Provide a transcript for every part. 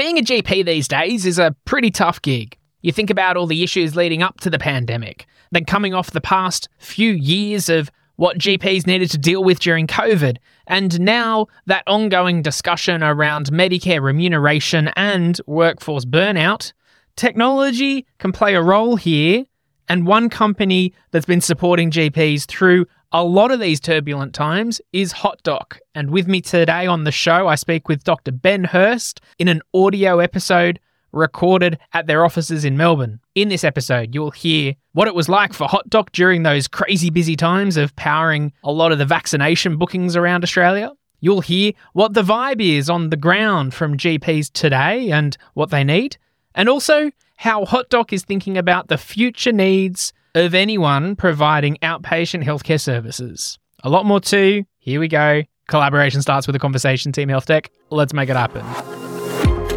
Being a GP these days is a pretty tough gig. You think about all the issues leading up to the pandemic, then coming off the past few years of what GPs needed to deal with during COVID, and now that ongoing discussion around Medicare remuneration and workforce burnout. Technology can play a role here, and one company that's been supporting GPs through a lot of these turbulent times is HotDoc. And with me today on the show, I speak with Dr. Ben Hurst in an audio episode recorded at their offices in Melbourne. In this episode, you'll hear what it was like for HotDoc during those crazy busy times of powering a lot of the vaccination bookings around Australia. You'll hear what the vibe is on the ground from GPs today and what they need, and also how HotDoc is thinking about the future needs of anyone providing outpatient healthcare services. A lot more too. Here we go. Collaboration starts with a conversation, Team Health Tech. Let's make it happen.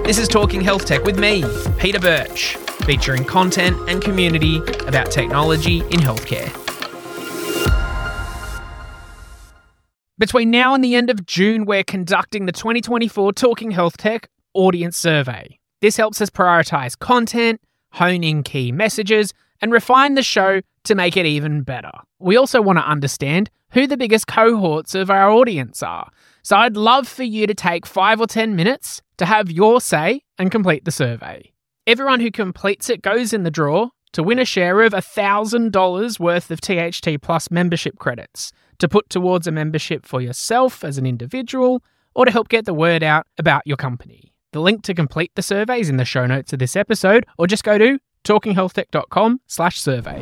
This is Talking Health Tech with me, Peter Birch, featuring content and community about technology in healthcare. Between now and the end of June, we're conducting the 2024 Talking Health Tech Audience Survey. This helps us prioritize content, hone in key messages, and refine the show to make it even better. We also want to understand who the biggest cohorts of our audience are. So I'd love for you to take five or 10 minutes to have your say and complete the survey. Everyone who completes it goes in the draw to win a share of $1,000 worth of THT Plus membership credits to put towards a membership for yourself as an individual or to help get the word out about your company. The link to complete the survey is in the show notes of this episode or just go to talkinghealthtech.com slash survey.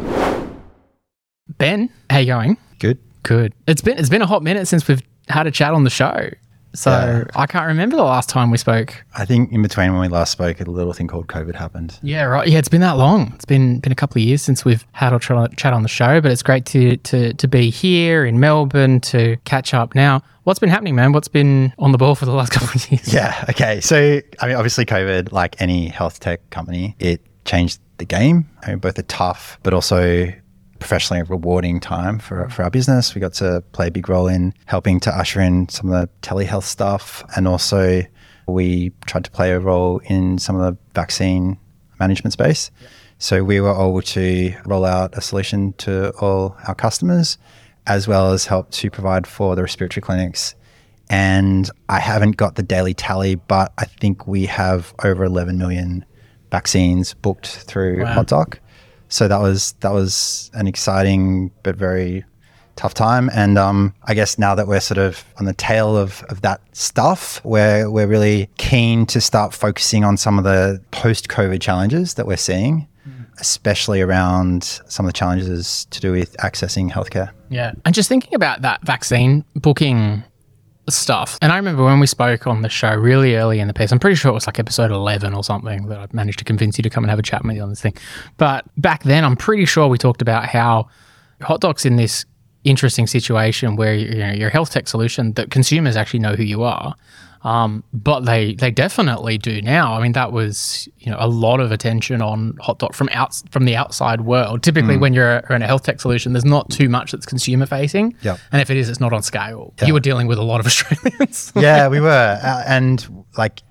Ben, how you going? Good. Good. It's been it's been a hot minute since we've had a chat on the show. So Yeah. I can't remember the last time we spoke. I think in between when we last spoke, a little thing called COVID happened. Yeah, right. Yeah, it's been that long. It's been been a couple of years since we've had a chat on the show, but it's great to to to be here in Melbourne to catch up now. What's been happening, man? What's been on the ball for the last couple of years? Yeah. Okay. So, I mean, obviously, COVID, like any health tech company, it changed the game. I mean, both a tough, but also professionally rewarding time for, for our business. We got to play a big role in helping to usher in some of the telehealth stuff. And also, we tried to play a role in some of the vaccine management space. So, we were able to roll out a solution to all our customers, as well as help to provide for the respiratory clinics and I haven't got the daily tally, but I think we have over 11 million vaccines booked through Wow. HotDoc. So that was that was an exciting but very tough time. And um, I guess now that we're sort of on the tail of, of that stuff, we're we're really keen to start focusing on some of the post COVID challenges that we're seeing, especially around some of the challenges to do with accessing healthcare. Yeah. And just thinking about that vaccine booking stuff. And I remember when we spoke on the show really early in the piece, I'm pretty sure it was like episode 11 or something that I managed to convince you to come and have a chat with me on this thing. But back then, I'm pretty sure we talked about how HotDoc's in this interesting situation where you know, you're health tech solution that consumers actually know who you are. Um, but they they definitely do now. I mean, that was you know a lot of attention on HotDoc from out from the outside world. Typically, when you're in a health tech solution, there's not too much that's consumer facing, Yep. and if it is, it's not on scale. You were dealing with a lot of Australians. yeah, we were, uh, and like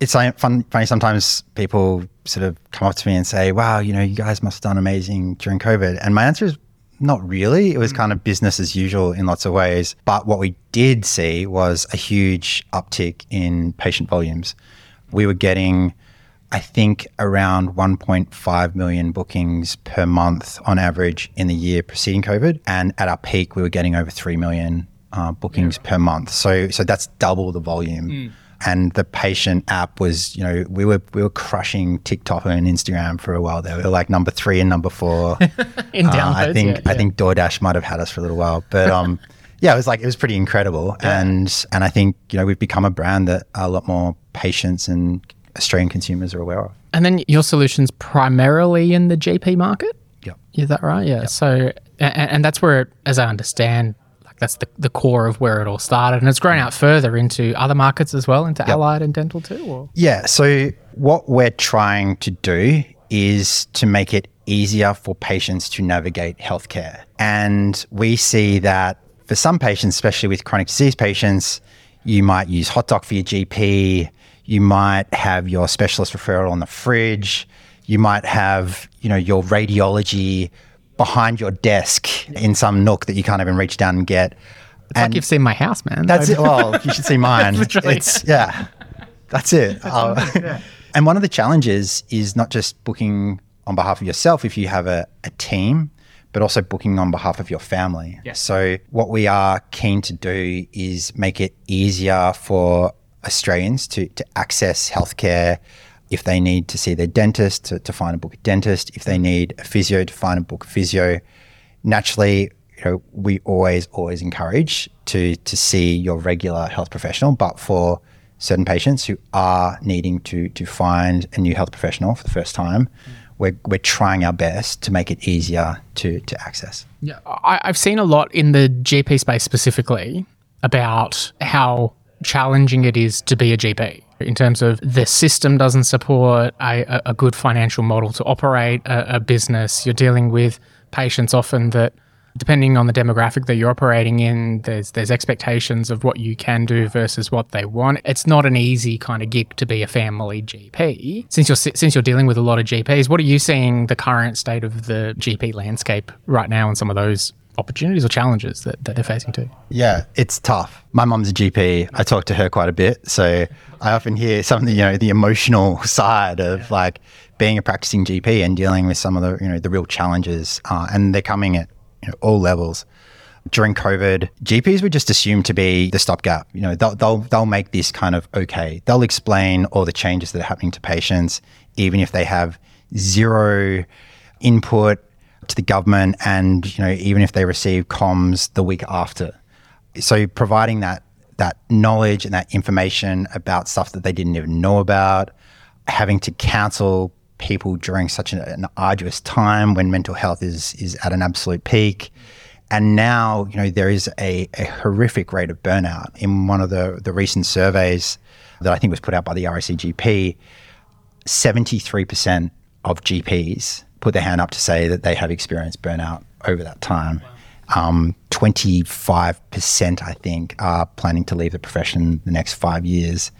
it's fun, funny. Sometimes people sort of come up to me and say, "Wow, you know, you guys must have done amazing during COVID," and my answer is not really. It was kind of business as usual in lots of ways. But what we did see was a huge uptick in patient volumes. We were getting. I think around 1.5 million bookings per month on average in the year preceding COVID, and at our peak, we were getting over three million uh, bookings per month. So, so that's double the volume. And the patient app was, you know, we were we were crushing TikTok and Instagram for a while there. We were like number three and number four. in Uh, downloads. I think yeah, I think DoorDash might have had us for a little while, but um, yeah, it was like it was pretty incredible, and and I think you know we've become a brand that a lot more patients and Australian consumers are aware of. And then your solution's primarily in the GP market. Yep. Is that right? Yeah. So, and, and that's where, as I understand, that's the, the core of where it all started, and it's grown out further into other markets as well, into allied and dental too. Or Yeah. So what we're trying to do is to make it easier for patients to navigate healthcare, and we see that for some patients, especially with chronic disease patients, you might use hot HotDoc for your GP. You might have your specialist referral on the fridge. You might have, you know, your radiology behind your desk in some nook that you can't even reach down and get. It's and like you've seen my house, man. That's it. Well, you should see mine. it's yeah, that's it. That's uh, yeah. And one of the challenges is not just booking on behalf of yourself if you have a, a team, but also booking on behalf of your family. Yes. So what we are keen to do is make it easier for Australians to, to access healthcare if they need to see their dentist, to, to find a book a dentist, if they need a physio, to find a book a physio. Naturally, you know, we always, always encourage to to see your regular health professional, but for certain patients who are needing to to find a new health professional for the first time, mm. we're, we're trying our best to make it easier to to access. Yeah, I, I've seen a lot in the GP space specifically about how challenging it is to be a GP in terms of the system doesn't support a, a good financial model to operate a, a business. You're dealing with patients often that depending on the demographic that you're operating in, there's there's expectations of what you can do versus what they want. It's not an easy kind of gig to be a family GP. Since you're since you're dealing with a lot of GPs, what are you seeing the current state of the GP landscape right now and some of those opportunities or challenges that, that they're facing too? Yeah, it's tough. My mom's a GP. I talk to her quite a bit, so I often hear some of the you know the emotional side of yeah. like being a practicing GP and dealing with some of the you know the real challenges, uh, and they're coming at you know, all levels. During COVID, GPs were just assumed to be the stopgap. You know, they'll, they'll they'll make this kind of okay. They'll explain all the changes that are happening to patients, even if they have zero input to the government and you know even if they receive comms the week after. So providing that that knowledge and that information about stuff that they didn't even know about having to counsel people during such an, an arduous time when mental health is is at an absolute peak. And now you know there is a, a horrific rate of burnout. In one of the the recent surveys that I think was put out by the RACGP 73% of GPs put their hand up to say that they have experienced burnout over that time. Um, 25%, I think, are planning to leave the profession the next five years,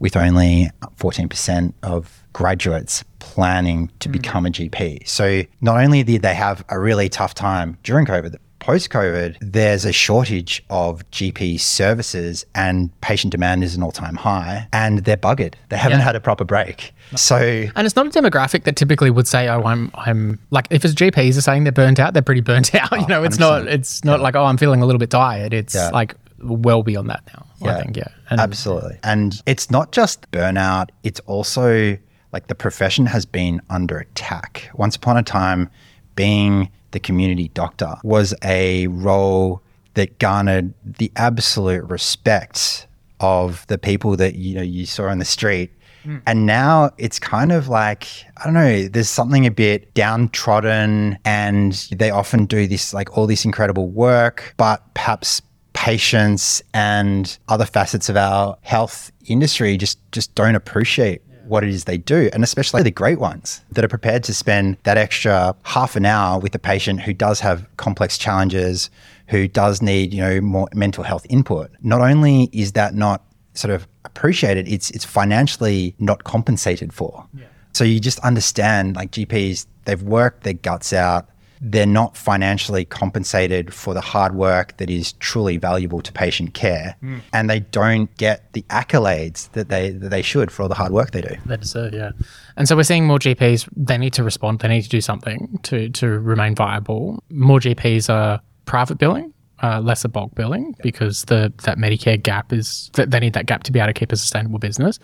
with only 14% of graduates planning to mm. become a GP. So not only did they have a really tough time during COVID, post COVID, there's a shortage of GP services and patient demand is an all time high and they're buggered. They haven't yeah. had a proper break. So And it's not a demographic that typically would say, Oh, I'm I'm like if it's GPs are saying they're burnt out, they're pretty burnt out. you oh, know, it's not it's not yeah. like, oh, I'm feeling a little bit tired. It's yeah. like well beyond that now. Yeah. I think, yeah. And, Absolutely. And it's not just burnout, it's also like the profession has been under attack. Once upon a time, being the community doctor was a role that garnered the absolute respect of the people that you know you saw on the street mm. and now it's kind of like i don't know there's something a bit downtrodden and they often do this like all this incredible work but perhaps patients and other facets of our health industry just just don't appreciate what it is they do, and especially the great ones that are prepared to spend that extra half an hour with a patient who does have complex challenges, who does need, you know, more mental health input. Not only is that not sort of appreciated, it's it's financially not compensated for. Yeah. So you just understand like GPs, they've worked their guts out they're not financially compensated for the hard work that is truly valuable to patient care, mm. and they don't get the accolades that they that they should for all the hard work they do. They deserve, yeah. And so we're seeing more GPs. They need to respond. They need to do something to to remain viable. More GPs are private billing. Uh, lesser bulk billing because the that Medicare gap is that they need that gap to be able to keep a sustainable business.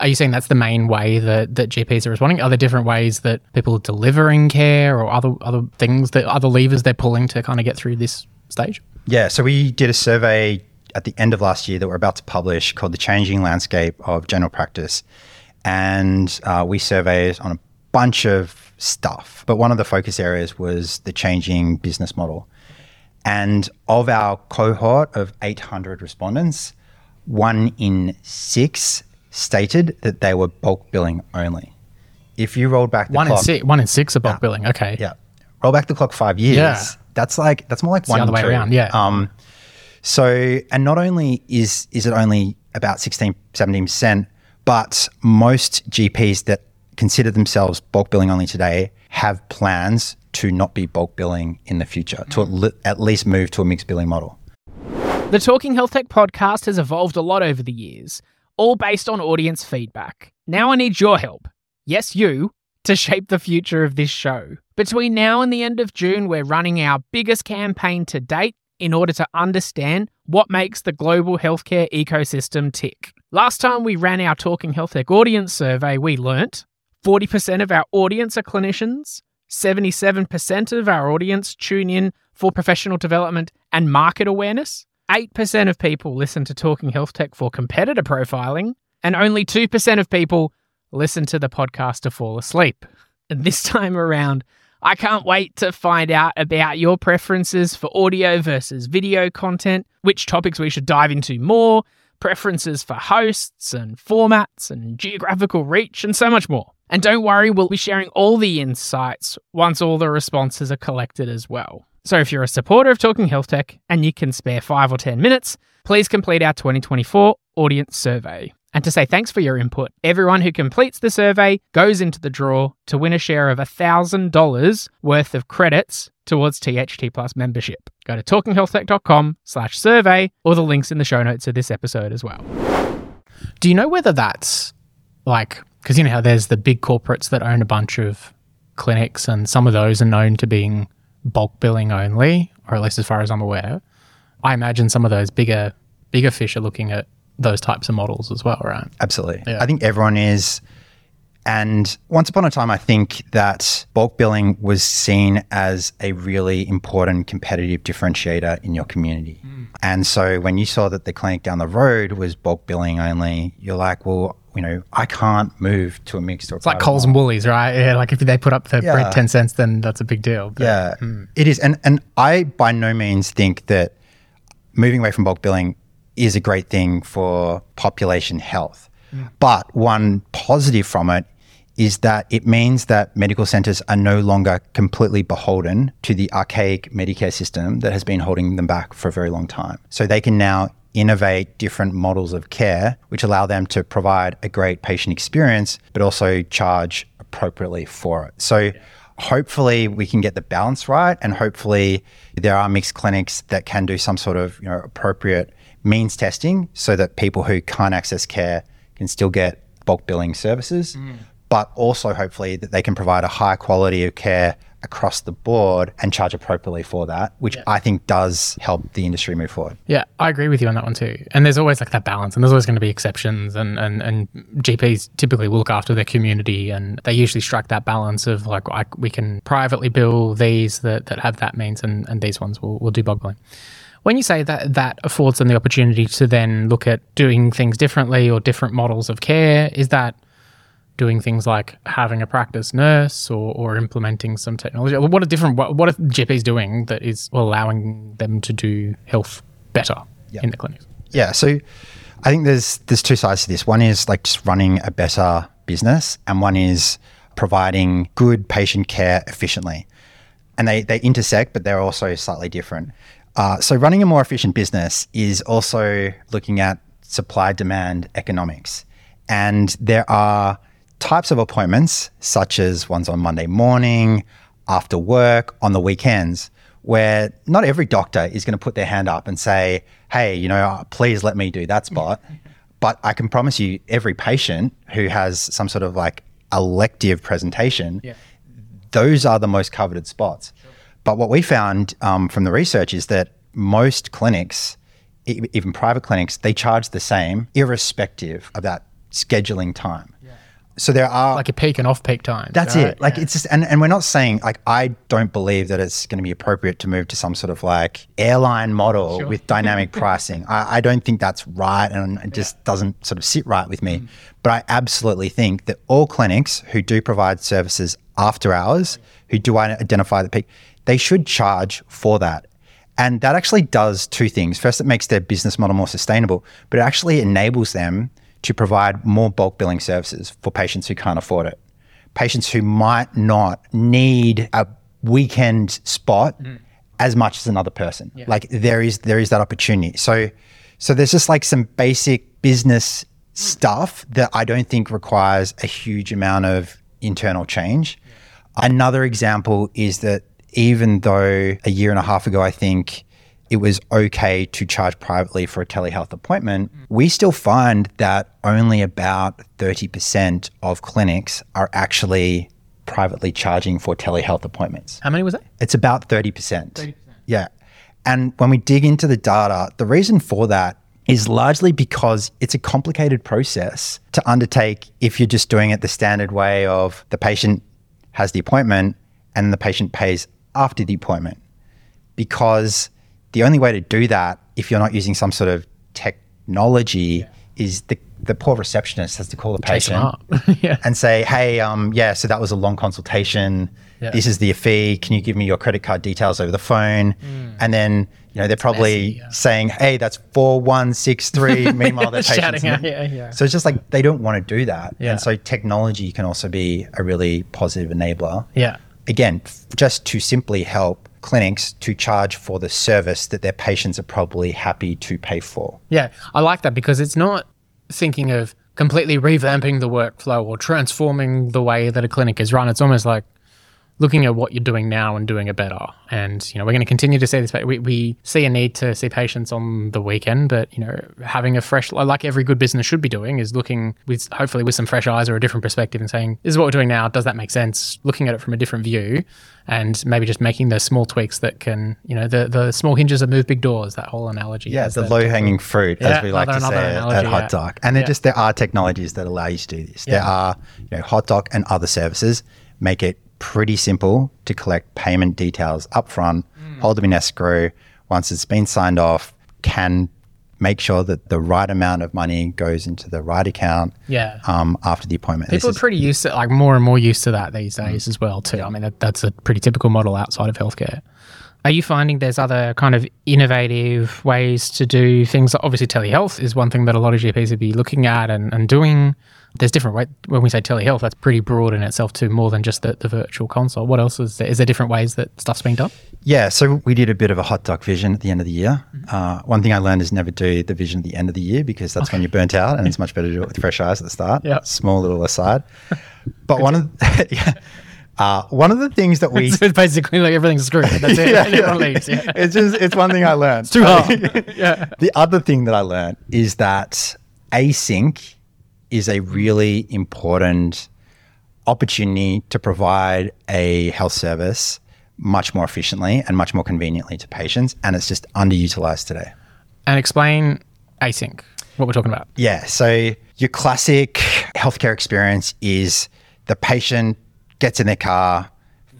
Are you saying that's the main way that, that GPs are responding? Are there different ways that people are delivering care or other other things that other levers they're pulling to kind of get through this stage? Yeah, so we did a survey at the end of last year that we're about to publish called The Changing Landscape of General Practice. And uh, we surveyed on a bunch of stuff, but one of the focus areas was the changing business model. And of our cohort of 800 respondents, one in six stated that they were bulk billing only. If you rolled back the one clock, in six, one in six are bulk yeah, billing. Okay, yeah. Roll back the clock five years. Yeah. That's like that's more like it's one the other way two. around. Yeah. Um, so and not only is is it only about 16, 17 percent, But most GPs that consider themselves bulk billing only today have plans to not be bulk billing in the future, to at at least move to a mixed billing model. The Talking Health Tech podcast has evolved a lot over the years, all based on audience feedback. Now I need your help. Yes, you, to shape the future of this show. Between now and the end of June, we're running our biggest campaign to date in order to understand what makes the global healthcare ecosystem tick. Last time we ran our Talking Health Tech audience survey, we learnt 40% of our audience are clinicians, 77% of our audience tune in for professional development and market awareness, 8% of people listen to Talking Health Tech for competitor profiling, and only 2% of people listen to the podcast to fall asleep. And this time around, I can't wait to find out about your preferences for audio versus video content, which topics we should dive into more, preferences for hosts and formats and geographical reach, and so much more. And don't worry, we'll be sharing all the insights once all the responses are collected as well. So if you're a supporter of Talking Health Tech and you can spare five or 10 minutes, please complete our 2024 audience survey. And to say thanks for your input, everyone who completes the survey goes into the draw to win a share of $1,000 worth of credits towards THT Plus membership. Go to talkinghealthtech.com slash survey or the links in the show notes of this episode as well. Do you know whether that's like, because you know how there's the big corporates that own a bunch of clinics and some of those are known to being bulk billing only, or at least as far as I'm aware. I imagine some of those bigger bigger fish are looking at those types of models as well, right? Absolutely. Yeah. I think everyone is. And once upon a time, I think that bulk billing was seen as a really important competitive differentiator in your community. Hmm. And so when you saw that the clinic down the road was bulk billing only, you're like, well, you know, I can't move to a mixed or It's like Coles and Woolies, right? Yeah, like if they put up the Yeah. bread 10 cents, then that's a big deal. But- Yeah, hmm. it is. And and I by no means think that moving away from bulk billing is a great thing for population health. Hmm. But one positive from it is that it means that medical centers are no longer completely beholden to the archaic Medicare system that has been holding them back for a very long time. So they can now innovate different models of care which allow them to provide a great patient experience but also charge appropriately for it. So hopefully we can get the balance right and hopefully there are mixed clinics that can do some sort of you know appropriate means testing so that people who can't access care can still get bulk billing services mm. but also hopefully that they can provide a high quality of care across the board and charge appropriately for that which i think does help the industry move forward Yeah, I agree with you on that one too. And there's always like that balance, and there's always going to be exceptions. And, and, and GPs typically will look after their community, and they usually strike that balance of like, I, we can privately bill these that, that have that means, and, and these ones will, will do billing. When you say that that affords them the opportunity to then look at doing things differently or different models of care, is that doing things like having a practice nurse or, or implementing some technology? What are different? What, what are GPs doing that is allowing them to do health better in the clinics? Yeah, so I think there's there's two sides to this. One is like just running a better business, and one is providing good patient care efficiently. And they they intersect, but they're also slightly different. Uh, so running a more efficient business is also looking at supply demand economics, and there are types of appointments such as ones on Monday morning, after work, on the weekends where not every doctor is going to put their hand up and say, hey, you know, uh, please let me do that spot. but I can promise you, every patient who has some sort of like elective presentation, those are the most coveted spots. But what we found um, from the research is that most clinics, e- even private clinics, they charge the same irrespective of that scheduling time. So there are Like a peak and off peak time. that's right? it. Like it's just, and, and we're not saying like I don't believe that it's going to be appropriate to move to some sort of like airline model with dynamic pricing. I, I don't think that's right, and it just doesn't sort of sit right with me. Mm. But I absolutely think that all clinics who do provide services after hours, who do identify the peak, they should charge for that. And that actually does two things. First, it makes their business model more sustainable, but it actually enables them to provide more bulk billing services for patients who can't afford it. Patients who might not need a weekend spot mm. as much as another person. Like there is there is that opportunity. So so there's just like some basic business mm. stuff that I don't think requires a huge amount of internal change. Another example is that even though a year and a half ago, I think it was okay to charge privately for a telehealth appointment, we still find that only about 30% of clinics are actually privately charging for telehealth appointments. How many was that? It's about 30%. 30%. Yeah. And when we dig into the data, the reason for that is largely because it's a complicated process to undertake if you're just doing it the standard way of the patient has the appointment and the patient pays after the appointment. Because the only way to do that, if you're not using some sort of technology, yeah. is the, the poor receptionist has to call the patient yeah. and say, hey, um, yeah, so that was a long consultation. Yeah. This is the fee. Can you give me your credit card details over the phone? Mm. And then, you know, they're probably messy, yeah. saying, hey, that's 4163. Meanwhile, they're patients. Out, yeah, yeah. So it's just like they don't want to do that. And so technology can also be a really positive enabler. Yeah. Again, just to simply help clinics to charge for the service that their patients are probably happy to pay for. Yeah, I like that because it's not thinking of completely revamping the workflow or transforming the way that a clinic is run. It's almost like looking at what you're doing now and doing it better. And you know, we're going to continue to see this. We, we see a need to see patients on the weekend, but you know, having a fresh, like every good business should be doing, is looking with hopefully with some fresh eyes or a different perspective and saying, "This is what we're doing now. Does that make sense?" Looking at it from a different view, and maybe just making the small tweaks that can, you know, the the small hinges that move big doors. That whole analogy. Yeah, the low hanging fruit, yeah, as we like to say analogy, at, HotDoc. And yeah. just there are technologies that allow you to do this. Yeah. There are, you know, HotDoc and other services make it pretty simple to collect payment details upfront, mm. hold them in escrow. Once it's been signed off, can make sure that the right amount of money goes into the right account. Yeah. Um, after the appointment, people this are pretty used to like more and more used to that these days mm. as well too. I mean, that, that's a pretty typical model outside of healthcare. Are you finding there's other kind of innovative ways to do things? Obviously, telehealth is one thing that a lot of GPs would be looking at and, and doing there's different way when we say telehealth that's pretty broad in itself too more than just the, the virtual console what else is there is there different ways that stuff's being done yeah so we did a bit of a HotDoc vision at the end of the year mm-hmm. uh, one thing i learned is never do the vision at the end of the year because that's okay. when you're burnt out and it's much better to do it with fresh eyes at the start yeah small little aside but one of the, yeah uh, one of the things that we it's basically like everything's screwed. That's it. yeah, yeah. Leaves, yeah. It's just it's one thing I learned. It's too hard. yeah. The other thing that I learned is that async is a really important opportunity to provide a health service much more efficiently and much more conveniently to patients. And it's just underutilized today. And explain async, what we're talking about. Yeah. So, your classic healthcare experience is the patient gets in their car,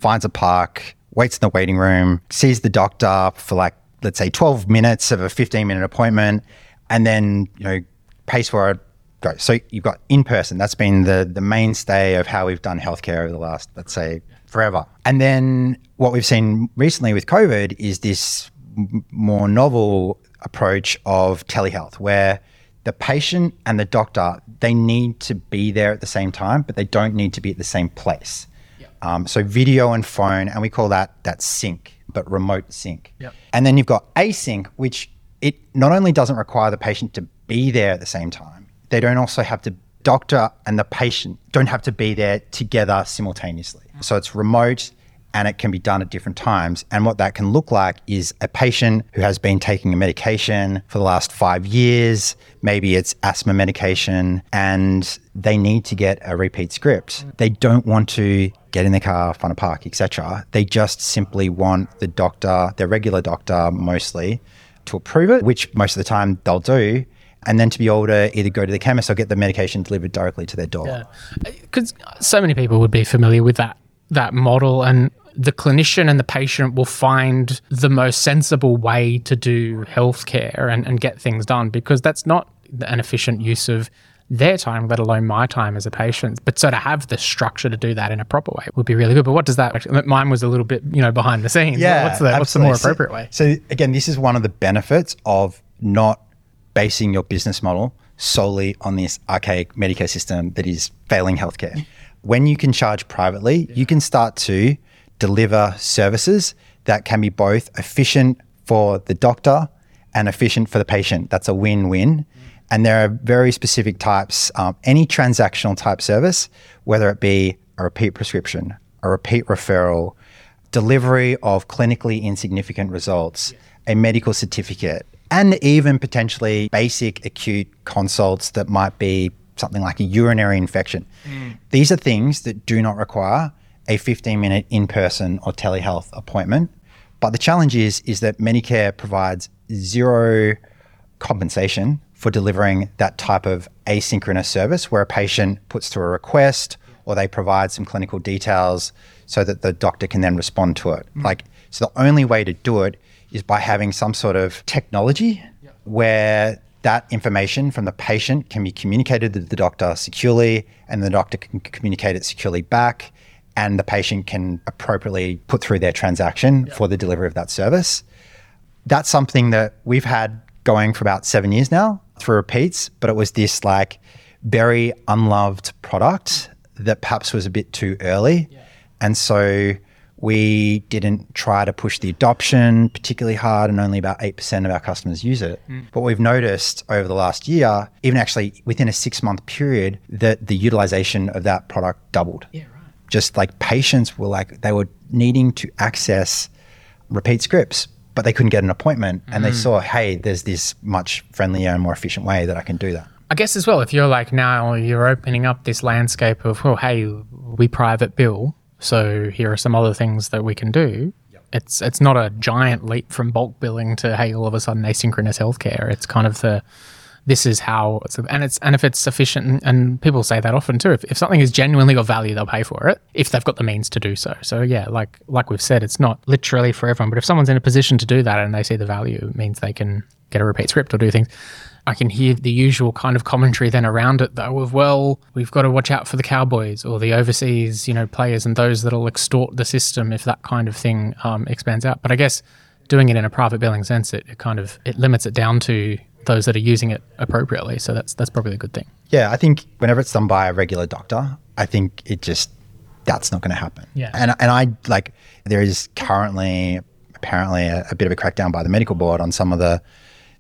finds a park, waits in the waiting room, sees the doctor for like, let's say 12 minutes of a 15 minute appointment, and then, you know, pays for it go. So you've got in person. That's been the the mainstay of how we've done healthcare over the last, let's say, forever. And then what we've seen recently with COVID is this m- more novel approach of telehealth, where the patient and the doctor they need to be there at the same time, but they don't need to be at the same place. Yep. Um, so video and phone, and we call that that sync, but remote sync. Yep. And then you've got async, which it not only doesn't require the patient to be there at the same time they don't also have to doctor and the patient don't have to be there together simultaneously. So it's remote and it can be done at different times. And what that can look like is a patient who has been taking a medication for the last five years, maybe it's asthma medication, and they need to get a repeat script. They don't want to get in their car, find a park, etc. They just simply want the doctor, their regular doctor mostly, to approve it, which most of the time they'll do and then to be able to either go to the chemist or get the medication delivered directly to their door. Yeah, because so many people would be familiar with that that model, and the clinician and the patient will find the most sensible way to do healthcare and, and get things done because that's not an efficient use of their time, let alone my time as a patient. But so to have the structure to do that in a proper way would be really good. But what does that? Actually, mine was a little bit, you know, behind the scenes. Yeah, what's the what's the more appropriate way? So again, this is one of the benefits of not basing your business model solely on this archaic Medicare system that is failing healthcare. When you can charge privately, yeah. you can start to deliver services that can be both efficient for the doctor and efficient for the patient. That's a win win. And there are very specific types. Um, any transactional type service, whether it be a repeat prescription, a repeat referral, delivery of clinically insignificant results, a medical certificate, and even potentially basic acute consults that might be something like a urinary infection. Mm. These are things that do not require a 15 minute in person or telehealth appointment. But the challenge is, is that Medicare provides zero compensation for delivering that type of asynchronous service where a patient puts through a request or they provide some clinical details so that the doctor can then respond to it. Mm. Like, so the only way to do it is by having some sort of technology where that information from the patient can be communicated to the doctor securely and the doctor can communicate it securely back and the patient can appropriately put through their transaction for the delivery of that service. That's something that we've had going for about seven years now through repeats, but it was this like very unloved product that perhaps was a bit too early. And so we didn't try to push the adoption particularly hard, and only about 8% of our customers use it. Hmm. But we've noticed over the last year, even actually within a six month period, that the utilization of that product doubled. Yeah, right. Just like patients were like, they were needing to access repeat scripts, but they couldn't get an appointment. And they hmm. saw, hey, there's this much friendlier and more efficient way that I can do that. I guess as well, if you're like now you're opening up this landscape of, well, hey, we private bill, so here are some other things that we can do. It's it's not a giant leap from bulk billing to hey, all of a sudden asynchronous healthcare. It's kind of the this is how it's and it's and if it's sufficient and, and people say that often too. If, if something is genuinely got value, they'll pay for it if they've got the means to do so. So yeah, like like we've said, it's not literally for everyone, but if someone's in a position to do that and they see the value, it means they can get a repeat script or do things. I can hear the usual kind of commentary then around it though of well, we've got to watch out for the cowboys or the overseas, you know, players and those that'll extort the system if that kind of thing um, expands out. But I guess doing it in a private billing sense, it, it kind of it limits it down to those that are using it appropriately. So that's that's probably a good thing. Yeah, I think whenever it's done by a regular doctor, I think it just that's not going to happen. Yeah. and and I like there is currently apparently a, a bit of a crackdown by the medical board on some of the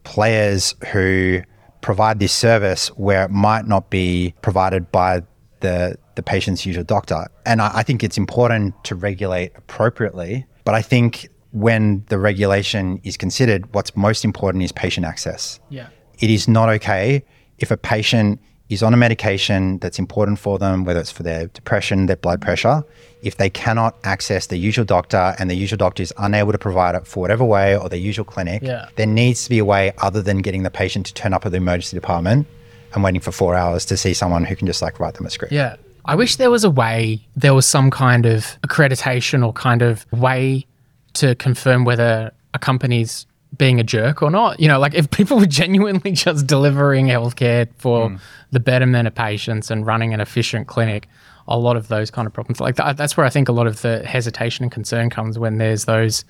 players who provide this service where it might not be provided by the the patient's usual doctor. And I, I think it's important to regulate appropriately, but I think when the regulation is considered, what's most important is patient access Yeah. it is not okay if a patient is on a medication that's important for them, whether it's for their depression, their blood pressure, if they cannot access the usual doctor and the usual doctor is unable to provide it for whatever way or their usual clinic, Yeah. there needs to be a way other than getting the patient to turn up at the emergency department and waiting for four hours to see someone who can just like write them a script. Yeah. I wish there was a way, there was some kind of accreditation or kind of way to confirm whether a company's being a jerk or not. You know, like if people were genuinely just delivering healthcare for hmm. the betterment of patients and running an efficient clinic, a lot of those kind of problems, like that, that's where I think a lot of the hesitation and concern comes when there's those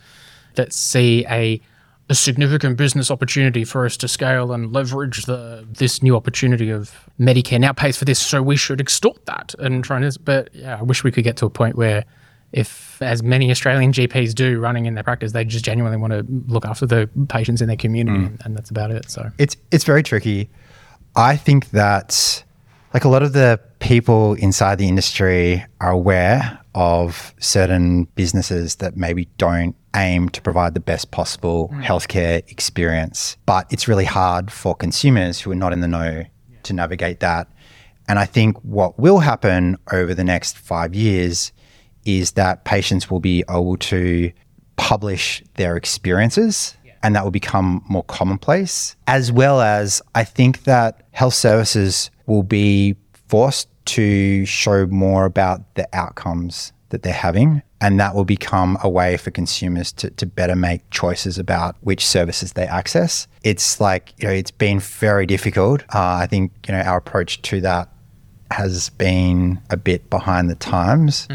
that see a a significant business opportunity for us to scale and leverage the this new opportunity of Medicare now pays for this, so we should extort that and try to. But yeah, I wish we could get to a point where, if as many Australian GPs do running in their practice, they just genuinely want to look after the patients in their community, and, and that's about it. So it's it's very tricky. I think that like a lot of the people inside the industry are aware of certain businesses that maybe don't aim to provide the best possible mm. healthcare experience, but it's really hard for consumers who are not in the know to navigate that. And I think what will happen over the next 5 years is that patients will be able to publish their experiences and that will become more commonplace. As well as, I think that health services will be forced to show more about the outcomes that they're having. And that will become a way for consumers to, to better make choices about which services they access. It's like, you know, it's been very difficult. Uh, I think, you know, our approach to that has been a bit behind the times.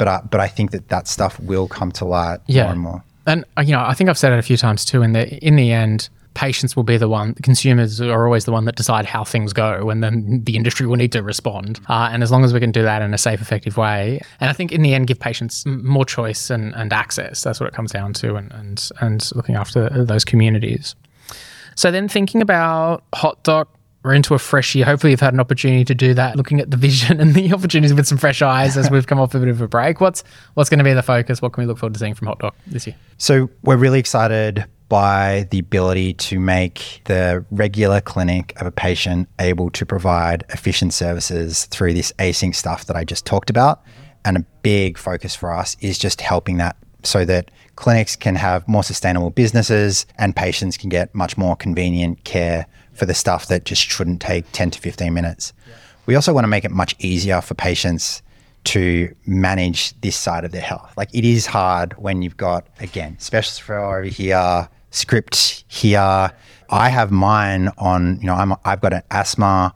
But I, but I think that that stuff will come to light Yeah. more and more. And uh, you know, I think I've said it a few times too. In the in the end, patients will be the one. Consumers are always the one that decide how things go, and then the industry will need to respond. Uh, and as long as we can do that in a safe, effective way, and I think in the end, give patients more choice and, and access. That's what it comes down to, and and and looking after those communities. So then, thinking about HotDoc we're into a fresh year. Hopefully, you've had an opportunity to do that, looking at the vision and the opportunities with some fresh eyes as we've come off a bit of a break. What's what's going to be the focus? What can we look forward to seeing from HotDoc this year? So we're really excited by the ability to make the regular clinic of a patient able to provide efficient services through this async stuff that I just talked about. And a big focus for us is just helping that so that clinics can have more sustainable businesses and patients can get much more convenient care for the stuff that just shouldn't take 10 to 15 minutes. Yeah. We also want to make it much easier for patients to manage this side of their health. Like it is hard when you've got, again, specialist referral over here, script here. I have mine on, you know, I'm, I've got an asthma.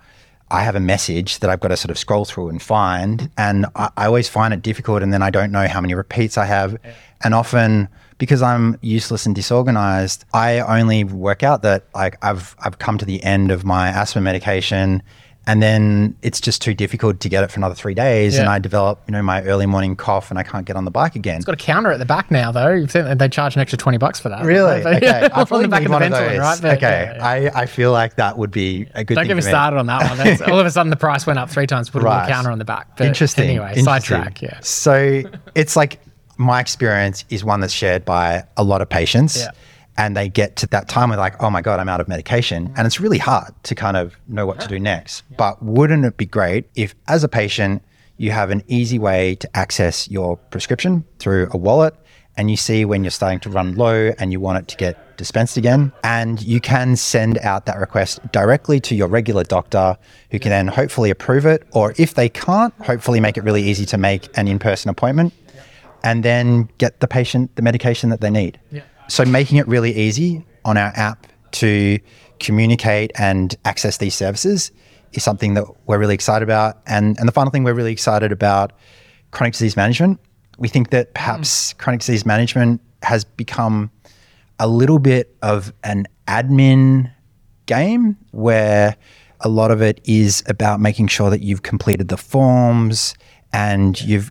I have a message that I've got to sort of scroll through and find. And I, I always find it difficult. And then I don't know how many repeats I have. Yeah. And often, because I'm useless and disorganized, I only work out that like I've I've come to the end of my asthma medication and then it's just too difficult to get it for another three days, yeah. and I develop, you know, my early morning cough, and I can't get on the bike again. It's got a counter at the back now, though. They charge an extra twenty bucks for that. Really? okay, I probably need one of those. Right? But, okay, yeah. I, I feel like that would be a good. Don't get me started on that one. That's, all of a sudden, the price went up three times. Put right. a counter on the back. But Interesting. Anyway, sidetrack. Yeah. So it's like my experience is one that's shared by a lot of patients. Yeah. And they get to that time where like, oh my God, I'm out of medication. Mm. And it's really hard to kind of know what yeah. to do next. Yeah. But wouldn't it be great if, as a patient, you have an easy way to access your prescription through a wallet and you see when you're starting to run low and you want it to get dispensed again. And you can send out that request directly to your regular doctor who can then hopefully approve it. Or if they can't, hopefully make it really easy to make an in person appointment and then get the patient the medication that they need. Yeah. So making it really easy on our app to communicate and access these services is something that we're really excited about. And and the final thing we're really excited about chronic disease management. We think that perhaps mm. chronic disease management has become a little bit of an admin game where a lot of it is about making sure that you've completed the forms and you've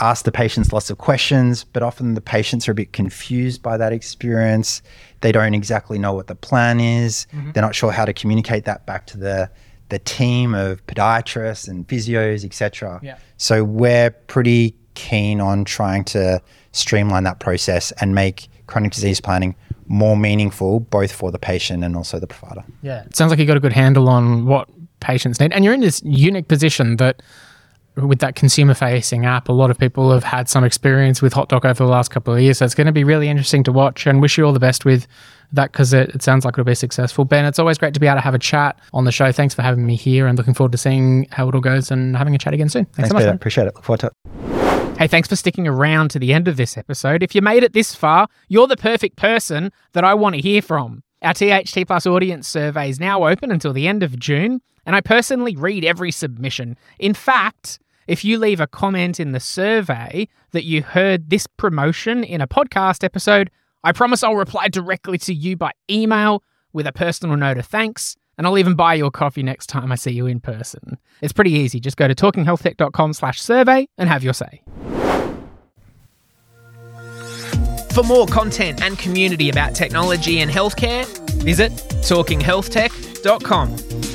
ask the patients lots of questions, but often the patients are a bit confused by that experience. They don't exactly know what the plan is. Mm-hmm. They're not sure how to communicate that back to the the team of podiatrists and physios, etc. Yeah. So we're pretty keen on trying to streamline that process and make chronic disease planning more meaningful, both for the patient and also the provider. Yeah, it sounds like you got a good handle on what patients need, and you're in this unique position that with that consumer facing app, a lot of people have had some experience with HotDoc over the last couple of years. So it's going to be really interesting to watch and wish you all the best with that because it, it sounds like it'll be successful. Ben, it's always great to be able to have a chat on the show. Thanks for having me here and looking forward to seeing how it all goes and having a chat again soon. Thanks, thanks so much. Appreciate it. Look forward to it. Hey, thanks for sticking around to the end of this episode. If you made it this far, you're the perfect person that I want to hear from. Our THT Plus audience survey is now open until the end of June, and I personally read every submission. In fact, if you leave a comment in the survey that you heard this promotion in a podcast episode, I promise I'll reply directly to you by email with a personal note of thanks, and I'll even buy your coffee next time I see you in person. It's pretty easy. Just go to talkinghealthtech.com slash survey and have your say. For more content and community about technology and healthcare, visit talkinghealthtech.com.